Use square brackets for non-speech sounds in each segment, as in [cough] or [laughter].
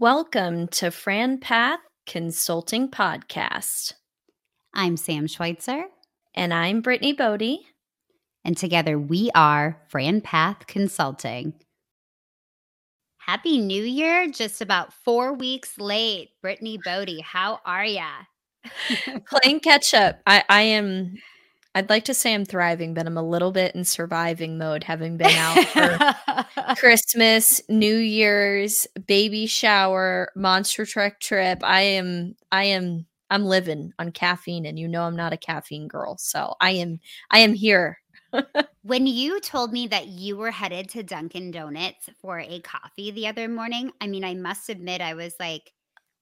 Welcome to Fran Path Consulting Podcast. I'm Sam Schweitzer. And I'm Brittany Bodie. And together we are Fran Path Consulting. Happy New Year, just about four weeks late. Brittany Bodie, how are ya? [laughs] Playing catch up. I, I am I'd like to say I'm thriving, but I'm a little bit in surviving mode, having been out for [laughs] Christmas, New Year's, baby shower, monster truck trip. I am, I am, I'm living on caffeine, and you know I'm not a caffeine girl, so I am, I am here. [laughs] when you told me that you were headed to Dunkin' Donuts for a coffee the other morning, I mean, I must admit, I was like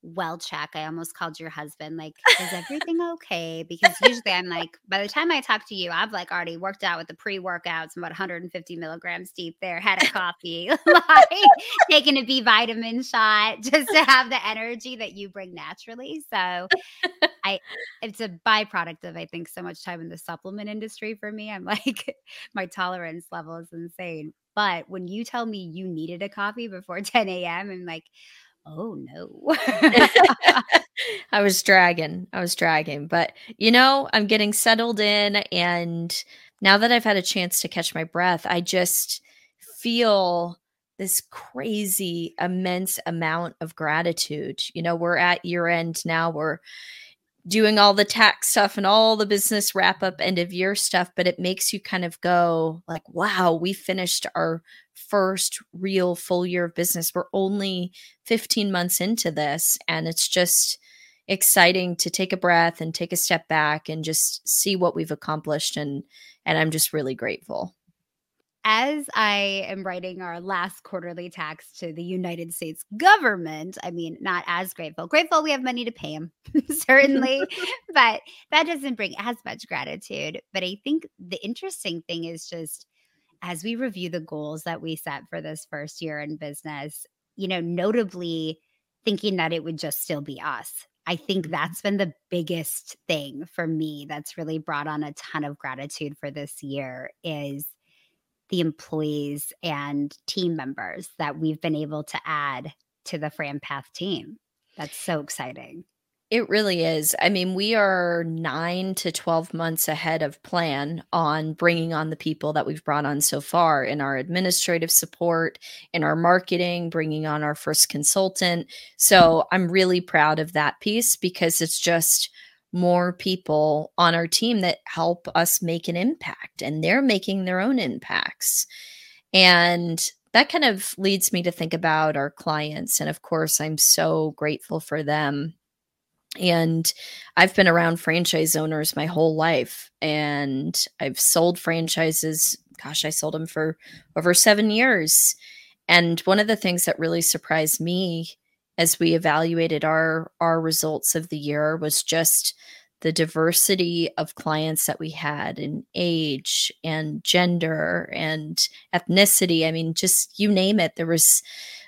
well check. I almost called your husband, like, is everything okay? Because usually I'm like, by the time I talk to you, I've like already worked out with the pre workouts, about 150 milligrams deep there, had a [laughs] coffee, [laughs] like taking a B vitamin shot just to have the energy that you bring naturally. So I, it's a byproduct of, I think, so much time in the supplement industry for me. I'm like, [laughs] my tolerance level is insane. But when you tell me you needed a coffee before 10 a.m., I'm like, oh no. [laughs] I was dragging. I was dragging. But you know, I'm getting settled in and now that I've had a chance to catch my breath, I just feel this crazy immense amount of gratitude. You know, we're at year end now. We're doing all the tax stuff and all the business wrap up end of year stuff, but it makes you kind of go like, wow, we finished our first real full year of business. We're only 15 months into this, and it's just exciting to take a breath and take a step back and just see what we've accomplished and and I'm just really grateful as I am writing our last quarterly tax to the United States government, I mean, not as grateful. Grateful we have money to pay them, [laughs] certainly, [laughs] but that doesn't bring as much gratitude. But I think the interesting thing is just as we review the goals that we set for this first year in business, you know, notably thinking that it would just still be us. I think mm-hmm. that's been the biggest thing for me that's really brought on a ton of gratitude for this year is the employees and team members that we've been able to add to the FranPath team. That's so exciting. It really is. I mean, we are nine to 12 months ahead of plan on bringing on the people that we've brought on so far in our administrative support, in our marketing, bringing on our first consultant. So I'm really proud of that piece because it's just more people on our team that help us make an impact and they're making their own impacts. And that kind of leads me to think about our clients. And of course, I'm so grateful for them. And I've been around franchise owners my whole life, and I've sold franchises. Gosh, I sold them for over seven years. And one of the things that really surprised me as we evaluated our our results of the year was just the diversity of clients that we had in age and gender and ethnicity i mean just you name it there was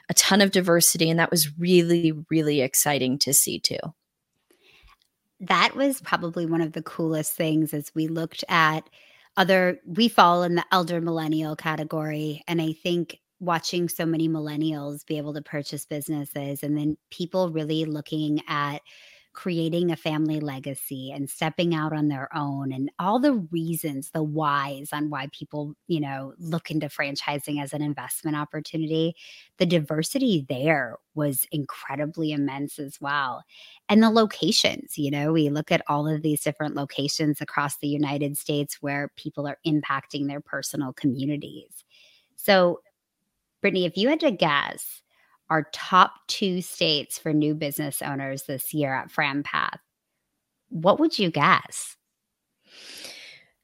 a ton of diversity and that was really really exciting to see too that was probably one of the coolest things as we looked at other we fall in the elder millennial category and i think watching so many millennials be able to purchase businesses and then people really looking at creating a family legacy and stepping out on their own and all the reasons the whys on why people you know look into franchising as an investment opportunity the diversity there was incredibly immense as well. And the locations you know we look at all of these different locations across the united states where people are impacting their personal communities. So Brittany, if you had to guess our top two states for new business owners this year at FranPath, what would you guess?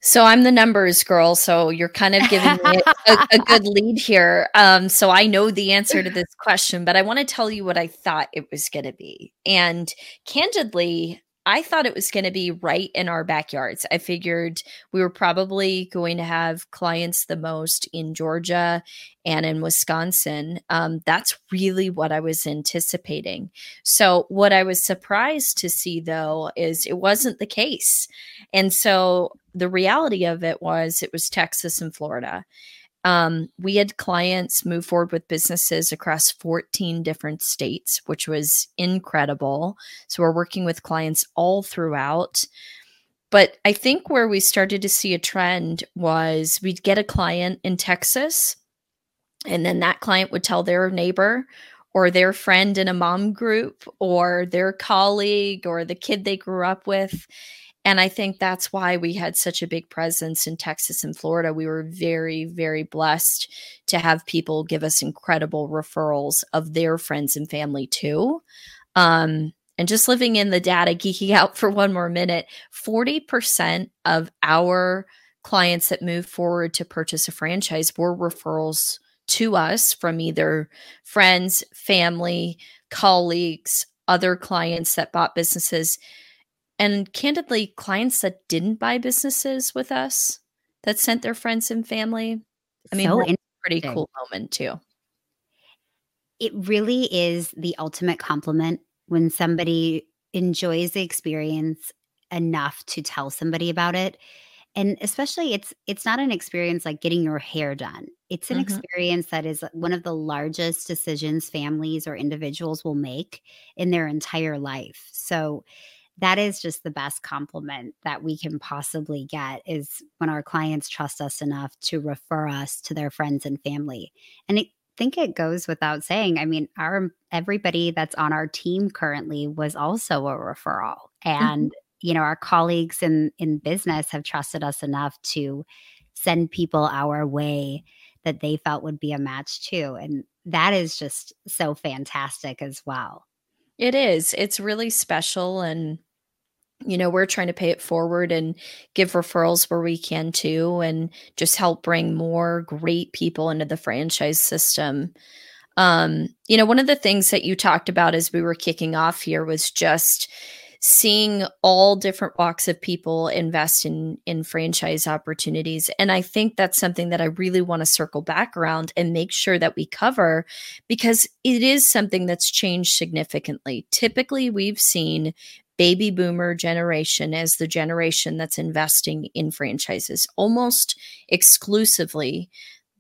So I'm the numbers girl. So you're kind of giving me a, a, good [laughs] lead here. Um, so I know the answer to this question, but I want to tell you what I thought it was going to be. And candidly, I thought it was going to be right in our backyards. I figured we were probably going to have clients the most in Georgia and in Wisconsin. Um, that's really what I was anticipating. So, what I was surprised to see though is it wasn't the case. And so, the reality of it was it was Texas and Florida. Um, we had clients move forward with businesses across 14 different states, which was incredible. So we're working with clients all throughout. But I think where we started to see a trend was we'd get a client in Texas, and then that client would tell their neighbor or their friend in a mom group or their colleague or the kid they grew up with. And I think that's why we had such a big presence in Texas and Florida. We were very, very blessed to have people give us incredible referrals of their friends and family too. Um, and just living in the data, geeking [laughs] out for one more minute, 40% of our clients that move forward to purchase a franchise were referrals to us from either friends, family, colleagues, other clients that bought businesses and candidly clients that didn't buy businesses with us that sent their friends and family i mean so pretty cool moment too. It really is the ultimate compliment when somebody enjoys the experience enough to tell somebody about it. And especially it's it's not an experience like getting your hair done. It's an mm-hmm. experience that is one of the largest decisions families or individuals will make in their entire life. So that is just the best compliment that we can possibly get is when our clients trust us enough to refer us to their friends and family. And I think it goes without saying. I mean, our everybody that's on our team currently was also a referral. And mm-hmm. you know, our colleagues in in business have trusted us enough to send people our way that they felt would be a match too. And that is just so fantastic as well. It is. It's really special and you know, we're trying to pay it forward and give referrals where we can too and just help bring more great people into the franchise system. Um, you know, one of the things that you talked about as we were kicking off here was just seeing all different walks of people invest in in franchise opportunities and i think that's something that i really want to circle back around and make sure that we cover because it is something that's changed significantly typically we've seen baby boomer generation as the generation that's investing in franchises almost exclusively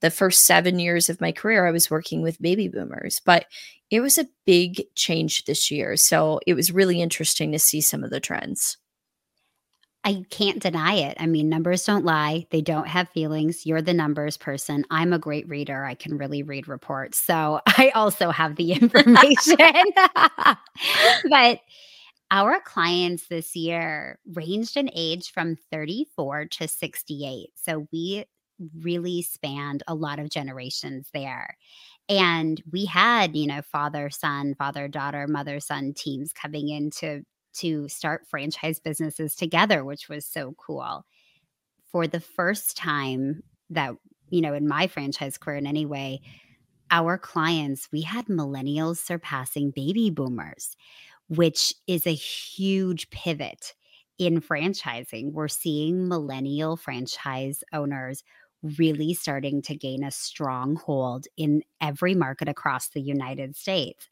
the first seven years of my career, I was working with baby boomers, but it was a big change this year. So it was really interesting to see some of the trends. I can't deny it. I mean, numbers don't lie. They don't have feelings. You're the numbers person. I'm a great reader. I can really read reports. So [laughs] I also have the [laughs] information. [laughs] but our clients this year ranged in age from 34 to 68. So we really spanned a lot of generations there. And we had, you know, father son, father daughter, mother son teams coming in to to start franchise businesses together, which was so cool. For the first time that, you know, in my franchise career in any way, our clients, we had millennials surpassing baby boomers, which is a huge pivot in franchising. We're seeing millennial franchise owners really starting to gain a stronghold in every market across the United States.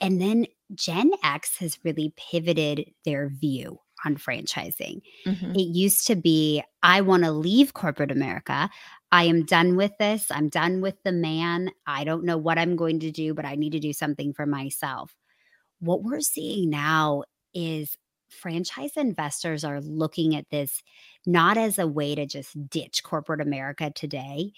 And then Gen X has really pivoted their view on franchising. Mm-hmm. It used to be, I want to leave corporate America. I am done with this. I'm done with the man. I don't know what I'm going to do, but I need to do something for myself. What we're seeing now is franchise investors are looking at this not as a way to just ditch corporate America today,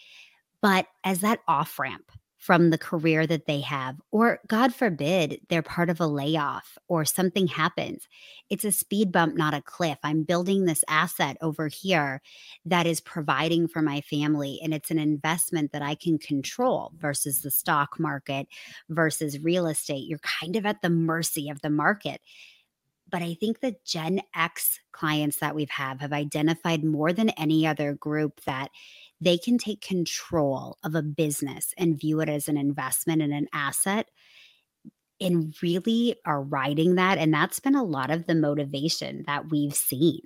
but as that off ramp from the career that they have, or God forbid, they're part of a layoff or something happens. It's a speed bump, not a cliff. I'm building this asset over here that is providing for my family, and it's an investment that I can control versus the stock market versus real estate. You're kind of at the mercy of the market. But I think the Gen X clients that we've have have identified more than any other group that they can take control of a business and view it as an investment and an asset and really are riding that. And that's been a lot of the motivation that we've seen.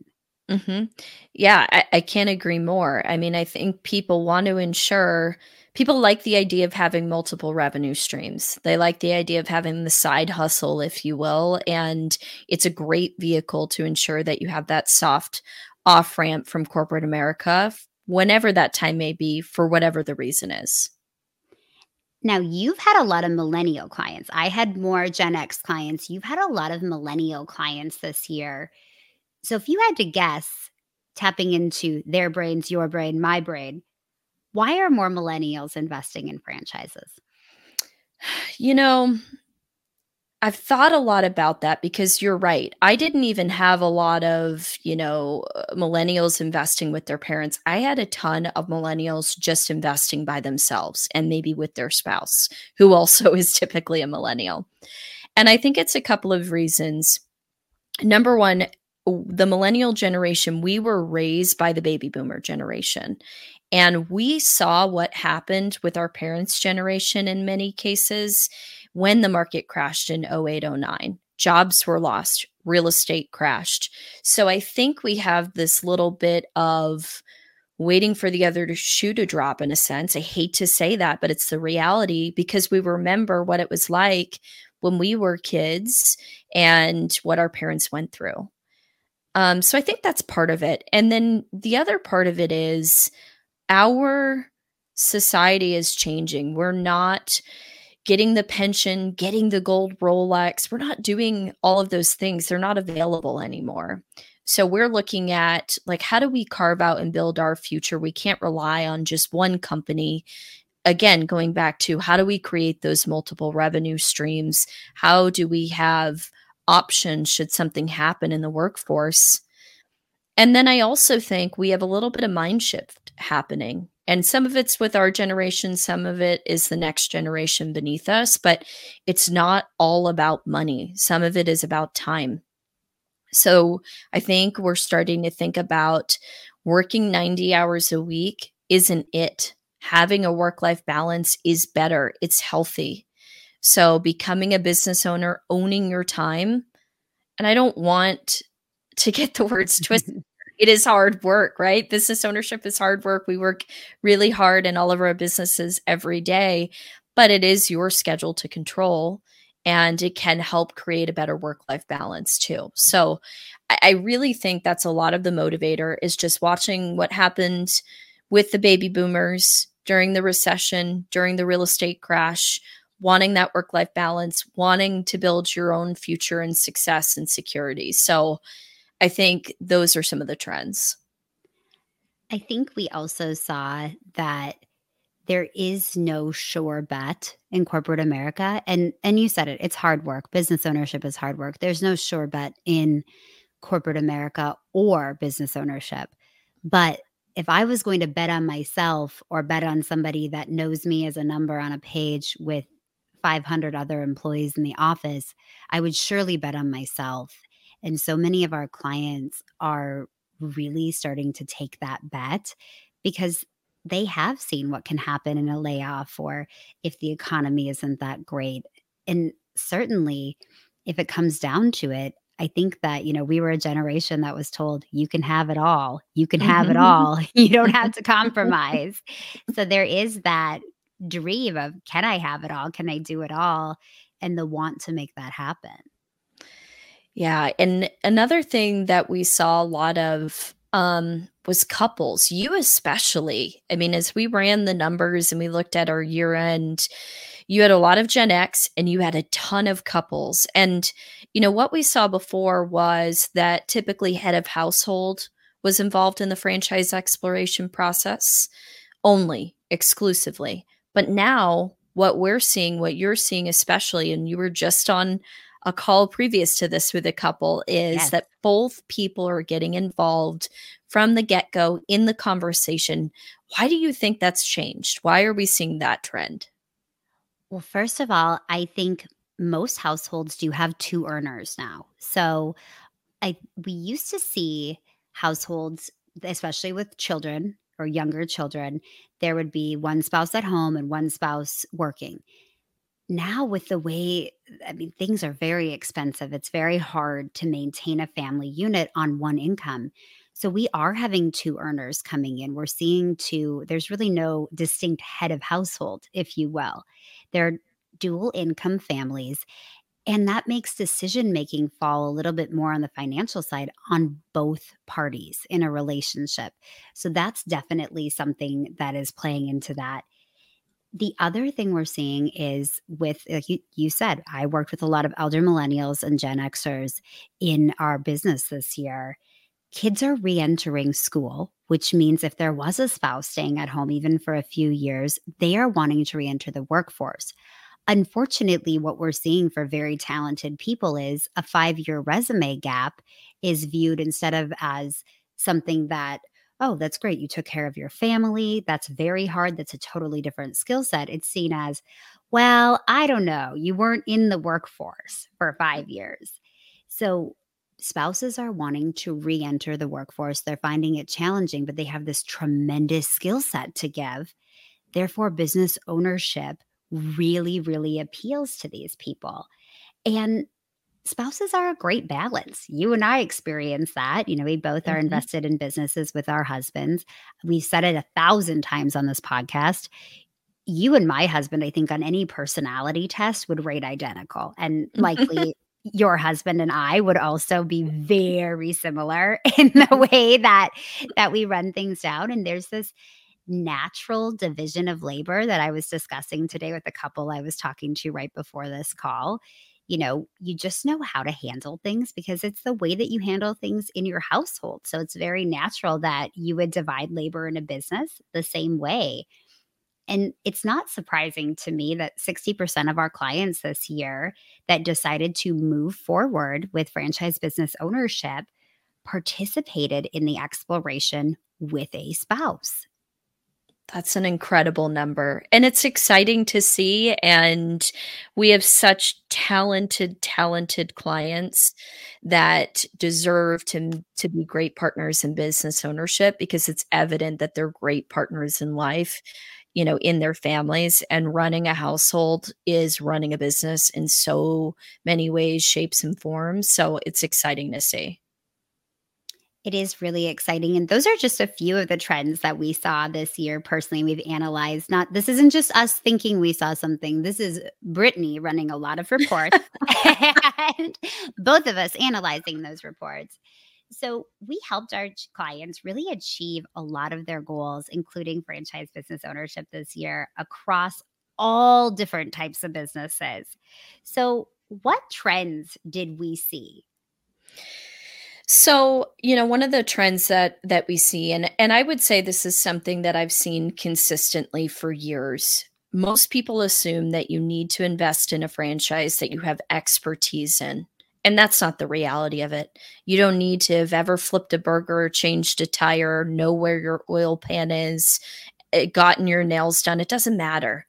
Mm-hmm. Yeah, I, I can't agree more. I mean, I think people want to ensure people like the idea of having multiple revenue streams. They like the idea of having the side hustle, if you will. And it's a great vehicle to ensure that you have that soft off ramp from corporate America whenever that time may be for whatever the reason is. Now, you've had a lot of millennial clients. I had more Gen X clients. You've had a lot of millennial clients this year. So, if you had to guess, tapping into their brains, your brain, my brain, why are more millennials investing in franchises? [sighs] You know, I've thought a lot about that because you're right. I didn't even have a lot of, you know, uh, millennials investing with their parents. I had a ton of millennials just investing by themselves and maybe with their spouse, who also [laughs] is typically a millennial. And I think it's a couple of reasons. Number one, the millennial generation, we were raised by the baby boomer generation. And we saw what happened with our parents' generation in many cases when the market crashed in 08, 09. Jobs were lost, real estate crashed. So I think we have this little bit of waiting for the other to shoe to drop in a sense. I hate to say that, but it's the reality because we remember what it was like when we were kids and what our parents went through. Um, so I think that's part of it. And then the other part of it is our society is changing. We're not getting the pension, getting the gold Rolex. We're not doing all of those things. They're not available anymore. So we're looking at like how do we carve out and build our future? We can't rely on just one company. Again, going back to how do we create those multiple revenue streams? How do we have options should something happen in the workforce? And then I also think we have a little bit of mind shift happening and some of it's with our generation, some of it is the next generation beneath us, but it's not all about money. Some of it is about time. So I think we're starting to think about working 90 hours a week isn't it. Having a work life balance is better, it's healthy. So becoming a business owner, owning your time, and I don't want to get the words [laughs] twisted it is hard work, right? Business ownership is hard work. We work really hard in all of our businesses every day, but it is your schedule to control and it can help create a better work life balance too. So I, I, really think that's a lot of the motivator is just watching what happened with the baby boomers during the recession, during the real estate crash, wanting that work life balance, wanting to build your own future and success and security. So I think those are some of the trends. I think we also saw that there is no sure bet in corporate America and and you said it it's hard work. Business ownership is hard work. There's no sure bet in corporate America or business ownership. But if I was going to bet on myself or bet on somebody that knows me as a number on a page with 500 other employees in the office I would surely bet on myself and so many of our clients are really starting to take that bet because they have seen what can happen in a layoff or if the economy isn't that great. And certainly, if it comes down to it, I think that, you know, we were a generation that was told, you can have it all. You can have it mm-hmm. all. [laughs] You don't have to [laughs] compromise. so there is that dream of, can I have it all? Can I do it all? And the want to make that happen. Yeah, and another thing that we saw a lot of um, was couples. You especially. I mean, as we ran the numbers and we looked at our year end, you had a lot of Gen X and you had a ton of couples. And you know what we saw before was that typically head of household was involved in the franchise exploration process only exclusively. But now what we're seeing, what you're seeing especially and you were just on a call previous to this with a couple is yes. that both people are getting involved from the get go in the conversation. Why do you think that's changed? Why are we seeing that trend? Well, first of all, I think most households do have two earners now. So I we used to see households, especially with children or younger children, there would be one spouse at home and one spouse working now with the way i mean things are very expensive it's very hard to maintain a family unit on one income so we are having two earners coming in we're seeing two there's really no distinct head of household if you will they're dual income families And that makes decision making fall a little bit more on the financial side on both parties in a relationship. So that's definitely something that is playing into that. The other thing we're seeing is with, like you, you said, I worked with a lot of elder millennials and Gen Xers in our business this year. Kids are re entering school, which means if there was a spouse staying at home even for a few years, they are wanting to re enter the workforce. Unfortunately, what we're seeing for very talented people is a five year resume gap is viewed instead of as something that oh, that's great. You took care of your family. That's very hard. That's a totally different skill set. It's seen as, well, I don't know. You weren't in the workforce for five years. So spouses are wanting to re enter the workforce. They're finding it challenging, but they have this tremendous skill set to give. Therefore, business ownership really, really appeals to these people. And spouses are a great balance. You and I experience that. You know, we both are mm-hmm. invested in businesses with our husbands. We've said it a thousand times on this podcast. You and my husband, I think, on any personality test would rate identical and [laughs] likely. your husband and I would also be very similar [laughs] in the way that that we run things down and there's this natural division of labor that I was discussing today with a couple I was talking to right before this call you know, you just know how to handle things because it's the way that you handle things in your household. So it's very natural that you would divide labor in a business the same way. And it's not surprising to me that 60% of our clients this year that decided to move forward with franchise business ownership participated in the exploration with a spouse. That's an incredible number. And it's exciting to see. And we have such talented, talented clients that deserve to, to be great partners in business ownership because it's evident that they're great partners in life, you know, in their families. And running a household is running a business in so many ways, shapes, and forms. So it's exciting to see. It is really exciting. And those are just a few of the trends that we saw this year. Personally, we've analyzed not, this isn't just us thinking we saw something. This is Brittany running a lot of reports [laughs] and both of us analyzing those reports. So we helped our clients really achieve a lot of their goals, including franchise business ownership this year across all different types of businesses. So, what trends did we see? So, you know, one of the trends that that we see and and I would say this is something that I've seen consistently for years. Most people assume that you need to invest in a franchise that you have expertise in. And that's not the reality of it. You don't need to have ever flipped a burger, changed a tire, know where your oil pan is, eh, gotten your nails done. It doesn't matter.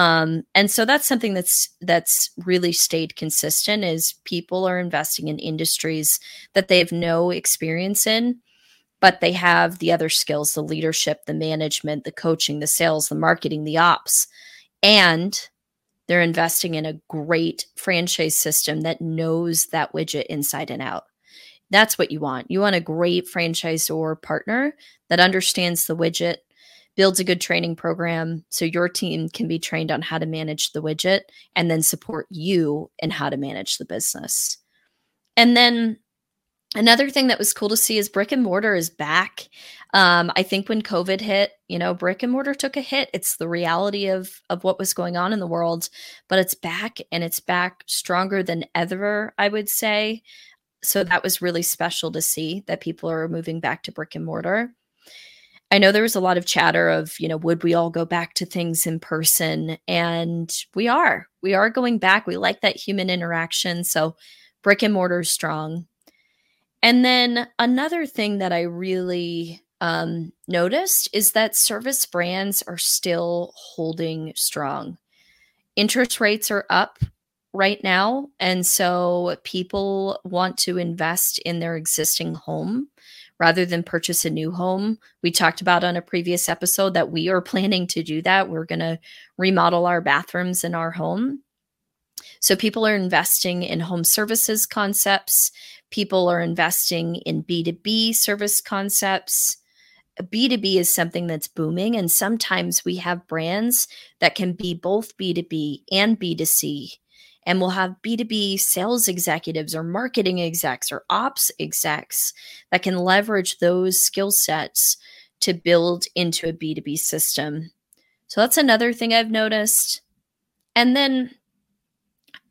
Um, and so that's something that's that's really stayed consistent is people are investing in industries that they have no experience in but they have the other skills the leadership the management the coaching the sales the marketing the ops. And they're investing in a great franchise system that knows that widget inside and out. That's what you want. You want a great franchisor partner that understands the widget builds a good training program so your team can be trained on how to manage the widget and then support you in how to manage the business. And then another thing that was cool to see is brick and mortar is back. Um, I think when COVID hit, you know, brick and mortar took a hit. It's the reality of of what was going on in the world, but it's back and it's back stronger than ever, I would say. So that was really special to see that people are moving back to brick and mortar. I know there was a lot of chatter of, you know, would we all go back to things in person? And we are. We are going back. We like that human interaction. So brick and mortar is strong. And then another thing that I really um, noticed is that service brands are still holding strong. Interest rates are up right now. And so people want to invest in their existing home rather than purchase a new home. We talked about on a previous episode that we are planning to do that. We're going to remodel our bathrooms in our home. So people are investing in home services concepts. People are investing in B2B service concepts. B2B is something that's booming. And sometimes we have brands that can be both B2B and B2C. And we'll have B2B sales executives or marketing execs or ops execs that can leverage those skill sets to build into a B2B system. So that's another thing I've noticed. And then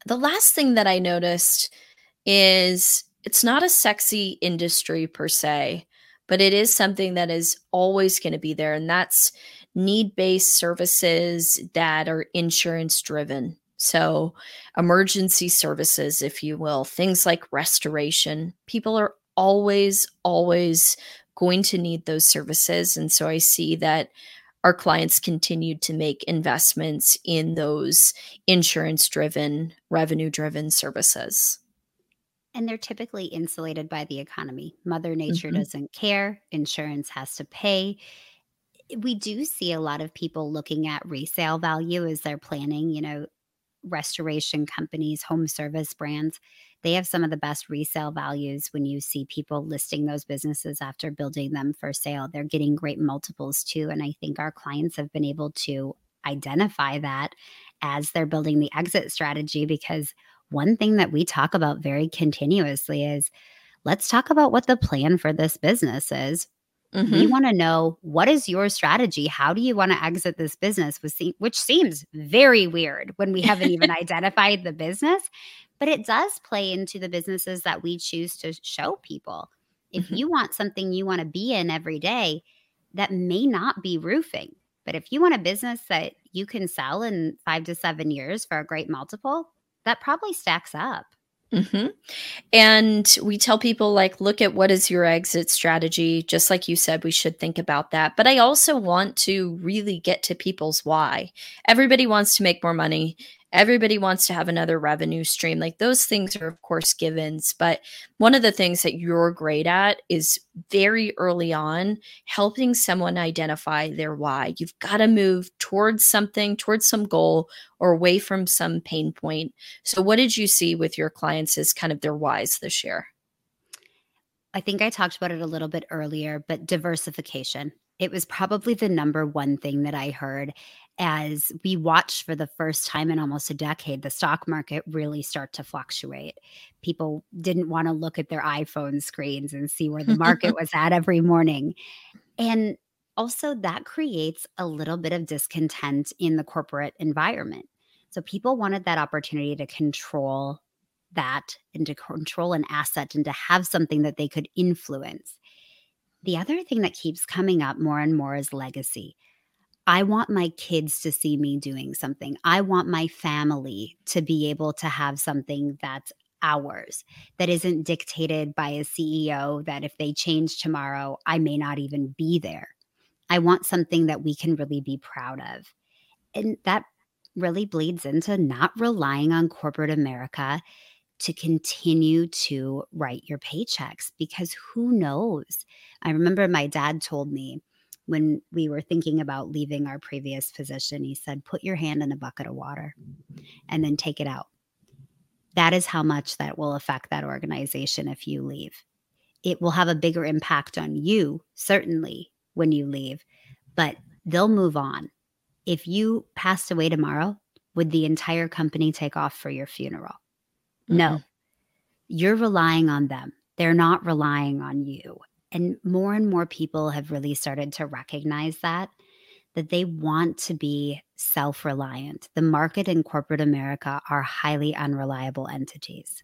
the last thing that I noticed is it's not a sexy industry per se, but it is something that is always going to be there. And that's need based services that are insurance driven. So, emergency services, if you will, things like restoration. People are always, always going to need those services. And so I see that our clients continued to make investments in those insurance driven, revenue driven services. And they're typically insulated by the economy. Mother Nature mm-hmm. doesn't care, insurance has to pay. We do see a lot of people looking at resale value as they're planning, you know, restoration companies, home service brands they have some of the best resale values when you see people listing those businesses after building them for sale. They're getting great multiples too. And I think our clients have been able to identify that as they're building the exit strategy because one thing that we talk about very continuously is let's talk about what the plan for this business is. Mm-hmm. We want to know what is your strategy? How do you want to exit this business? Which seems very weird when we haven't even [laughs] identified the business but it does play into the businesses that we choose to show people. If mm-hmm. you want something you want to be in every day, that may not be roofing. But if you want a business that you can sell in five to seven years for a great multiple, that probably stacks up. Mm-hmm. And we tell people, like, look at what is your exit strategy. Just like you said, we should think about that. But I also want to really get to people's why. Everybody wants to make more money everybody wants to have another revenue stream. Like those things are, of course, givens. But one of the things that you're great at is very early on helping someone identify their why. You've got to move towards something, towards some goal, or away from some pain point. So, what did you see with your clients as kind of their whys this year? I think I talked about it a little bit earlier, but diversification. It was probably the number one thing that I heard as we watched for the first time in almost a decade the stock market really start to fluctuate. People didn't want to look at their iPhone screens and see where the market [laughs] was at every morning. And also, that creates a little bit of discontent in the corporate environment. So, people wanted that opportunity to control that and to control an asset and to have something that they could influence. The other thing that keeps coming up more and more is legacy. I want my kids to see me doing something. I want my family to be able to have something that's ours, that isn't dictated by a CEO that if they change tomorrow, I may not even be there. I want something that we can really be proud of. And that really bleeds into not relying on corporate America to continue to write your paychecks because who knows? I remember my dad told me when we were thinking about leaving our previous position, he said, Put your hand in a bucket of water and then take it out. That is how much that will affect that organization if you leave. It will have a bigger impact on you, certainly, when you leave, but they'll move on. If you passed away tomorrow, would the entire company take off for your funeral? Mm-hmm. No. You're relying on them. They're not relying on you. And more and more people have really started to recognize that that they want to be self-reliant. The market and corporate America are highly unreliable entities.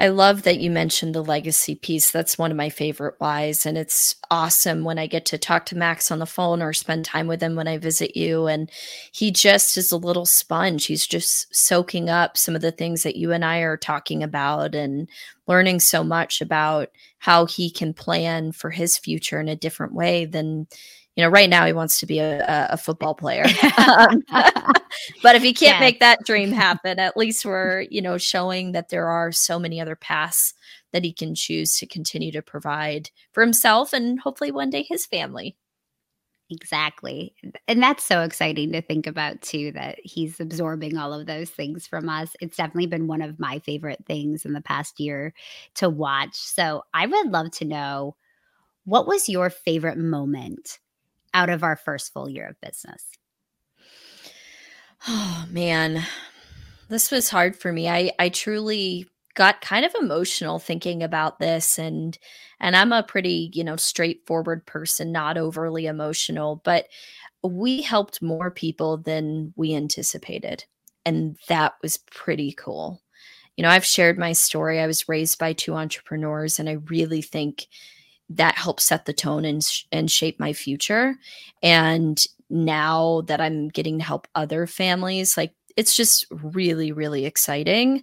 I love that you mentioned the legacy piece. That's one of my favorite whys. And it's awesome when I get to talk to Max on the phone or spend time with him when I visit you. And he just is a little sponge. He's just soaking up some of the things that you and I are talking about and learning so much about how he can plan for his future in a different way than you know, right now he wants to be a, a football player. [laughs] um, [laughs] but if he can't yeah. make that dream happen, at least we're, you know, showing that there are so many other paths that he can choose to continue to provide for himself and hopefully one day his family. Exactly. And that's so exciting to think about too that he's absorbing all of those things from us. It's definitely been one of my favorite things in the past year to watch. So I would love to know what was your favorite moment out of our first full year of business? Oh, man. This was hard for me. I I truly got kind of emotional thinking about this and and I'm a pretty, you know, straightforward person, not overly emotional, but we helped more people than we anticipated. And that was pretty cool. You know, I've shared my story. I was raised by two entrepreneurs and I really think that helped set the tone and and shape my future. And now that I'm getting to help other families, like it's just really really exciting.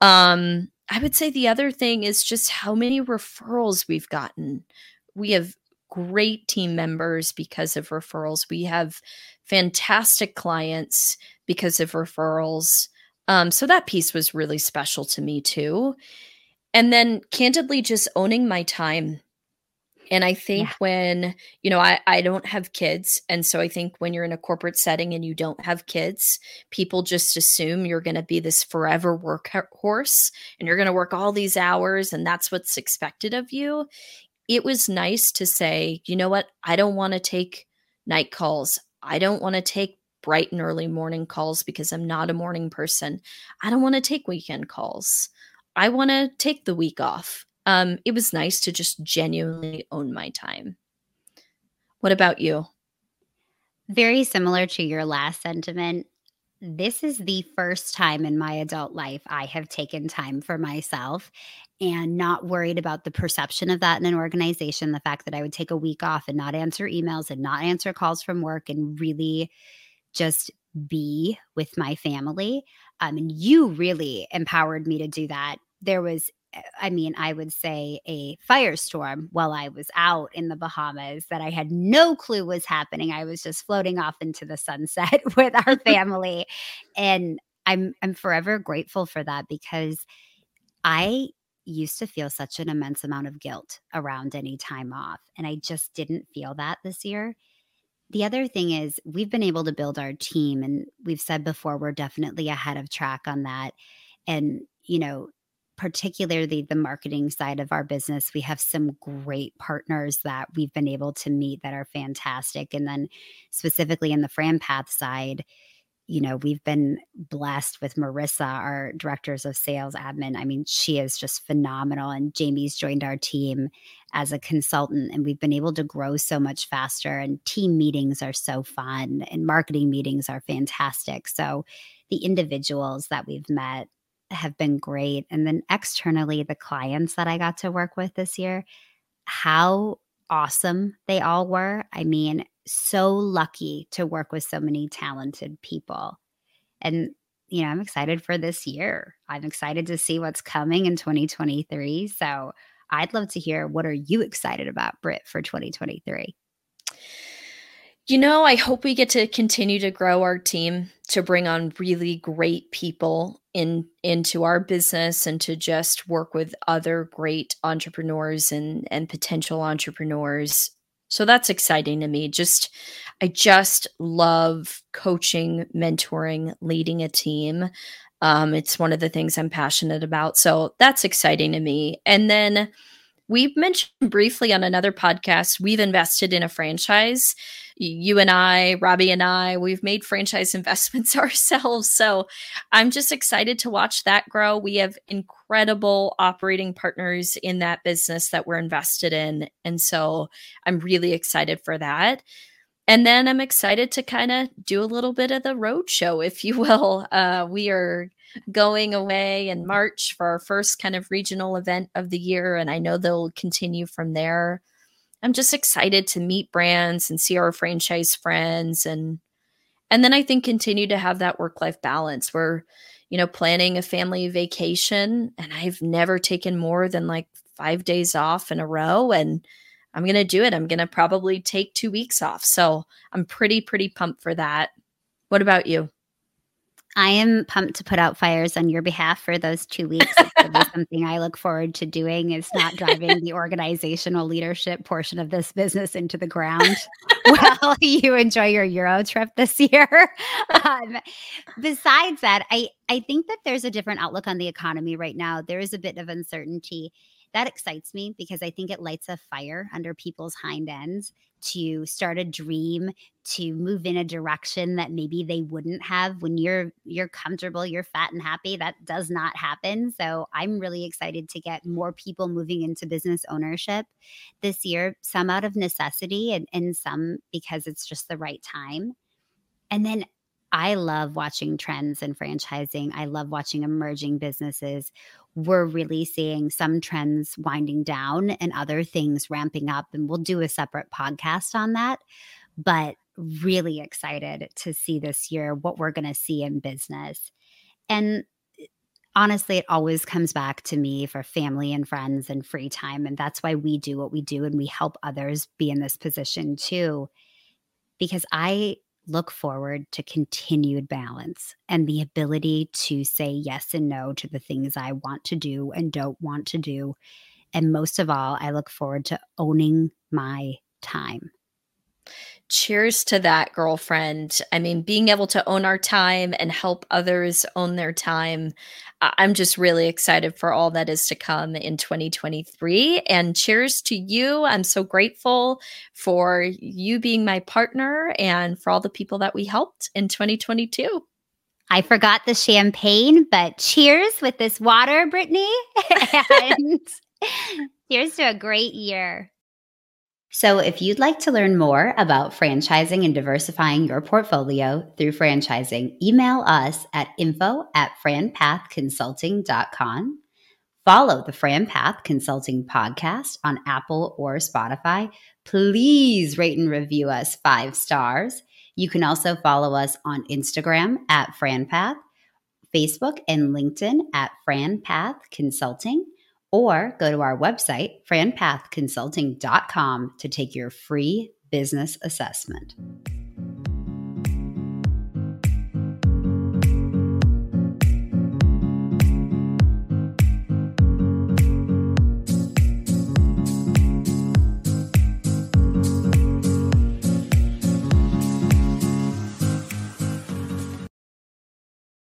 Um I would say the other thing is just how many referrals we've gotten. We have great team members because of referrals. We have fantastic clients because of referrals. Um, so that piece was really special to me too. And then candidly, just owning my time and I think yeah. when, you know, I, I don't have kids. And so I think when you're in a corporate setting and you don't have kids, people just assume you're going to be this forever workhorse and you're going to work all these hours and that's what's expected of you. It was nice to say, you know what? I don't want to take night calls. I don't want to take bright and early morning calls because I'm not a morning person. I don't want to take weekend calls. I want to take the week off um, it was nice to just genuinely own my time. What about you? Very similar to your last sentiment. This is the first time in my adult life I have taken time for myself and not worried about the perception of that in an organization. The fact that I would take a week off and not answer emails and not answer calls from work and really just be with my family. Um, and you really empowered me to do that. There was Eh, I mean, I would say a firestorm while I was out in the Bahamas that I had no clue was happening. I was just floating off into the sunset [laughs] with our [laughs] family. and I'm I'm forever grateful for that because I used to feel such an immense amount of guilt around any time off and I just didn't feel that this year. The other thing is we've been able to build our team and we've said before we're definitely ahead of track on that. And you know, particularly the marketing side of our business, we have some great partners that we've been able to meet that are fantastic. And then specifically in the FranPath side, you know, we've been blessed with Marissa, our directors of sales admin. I mean, she is just phenomenal. And Jamie's joined our team as a consultant, and we've been able to grow so much faster. And team meetings are so fun, and marketing meetings are fantastic. So, the individuals that we've met have been great. And then externally, the clients that I got to work with this year, how awesome they all were. I mean, so lucky to work with so many talented people. And, you know, I'm excited for this year. I'm excited to see what's coming in 2023. So I'd love to hear what are you excited about, Britt, for 2023? You know, I hope we get to continue to grow our team to bring on really great people in into our business and to just work with other great entrepreneurs and and potential entrepreneurs. So that's exciting to me. Just I just love coaching, mentoring, leading a team. Um, it's one of the things I'm passionate about. So that's exciting to me. And then we've mentioned briefly on another podcast, we've invested in a franchise. You and I, Robbie and I, we've made franchise [laughs] investments ourselves. So I'm just excited to watch that grow. We have incredible operating partners in that business that we're invested in. And so I'm really excited for that. And then I'm excited to kind of do a little bit of the road show, if you [laughs] will. Uh, we are going away in March for our first kind of regional event of the year. And I know they'll continue from there. I'm just excited to meet brands and see our franchise friends and and then I think continue to have that work life balance. We're, you know, planning a family vacation and I've never taken more than like 5 days off in a row and I'm going to do it. I'm going to probably take 2 weeks off. So, I'm pretty pretty pumped for that. What about you? I am pumped to put out fires on your behalf for those two weeks. Something I look forward to doing is not driving the organizational leadership portion of this business into the ground [laughs] while you enjoy your Euro trip this year. [laughs] Um, besides that, I, I think that there's a different outlook on the economy right now. There is a bit of uncertainty. That excites me because I think it lights a fire under people's hind ends to start a dream to move in a direction that maybe they wouldn't have when you're you're comfortable you're fat and happy that does not happen so i'm really excited to get more people moving into business ownership this year some out of necessity and, and some because it's just the right time and then I love watching trends in franchising. I love watching emerging businesses. We're really seeing some trends winding down and other things ramping up. And we'll do a separate podcast on that. But really excited to see this year what we're going to see in business. And eh, honestly, it always comes back to me for family and friends and free time. And that's why we do what we do and we help others be in this position too. Because I look forward to continued balance and the ability to say yes and no to the things I want to do and don't want to do. And most of all, I look forward to owning my time cheers to that, girlfriend. I mean, being able to own our time and help others own their time. I'm just really excited for all that is to come in 2023. And cheers to you. I'm so grateful for you being my partner and for all the people that we helped in 2022. I forgot the champagne, but cheers with this water, Brittany. [laughs] and [laughs] cheers to a great year. So, if you'd like to learn more about franchising and diversifying your portfolio through franchising, email us at info at franpathconsulting.com. Follow the FranPath Consulting podcast on Apple or Spotify. Please rate and review us five stars. You can also follow us on Instagram at FranPath, Facebook and LinkedIn at FranPath Consulting or go to our website, franpathconsulting.com, to take your free business assessment.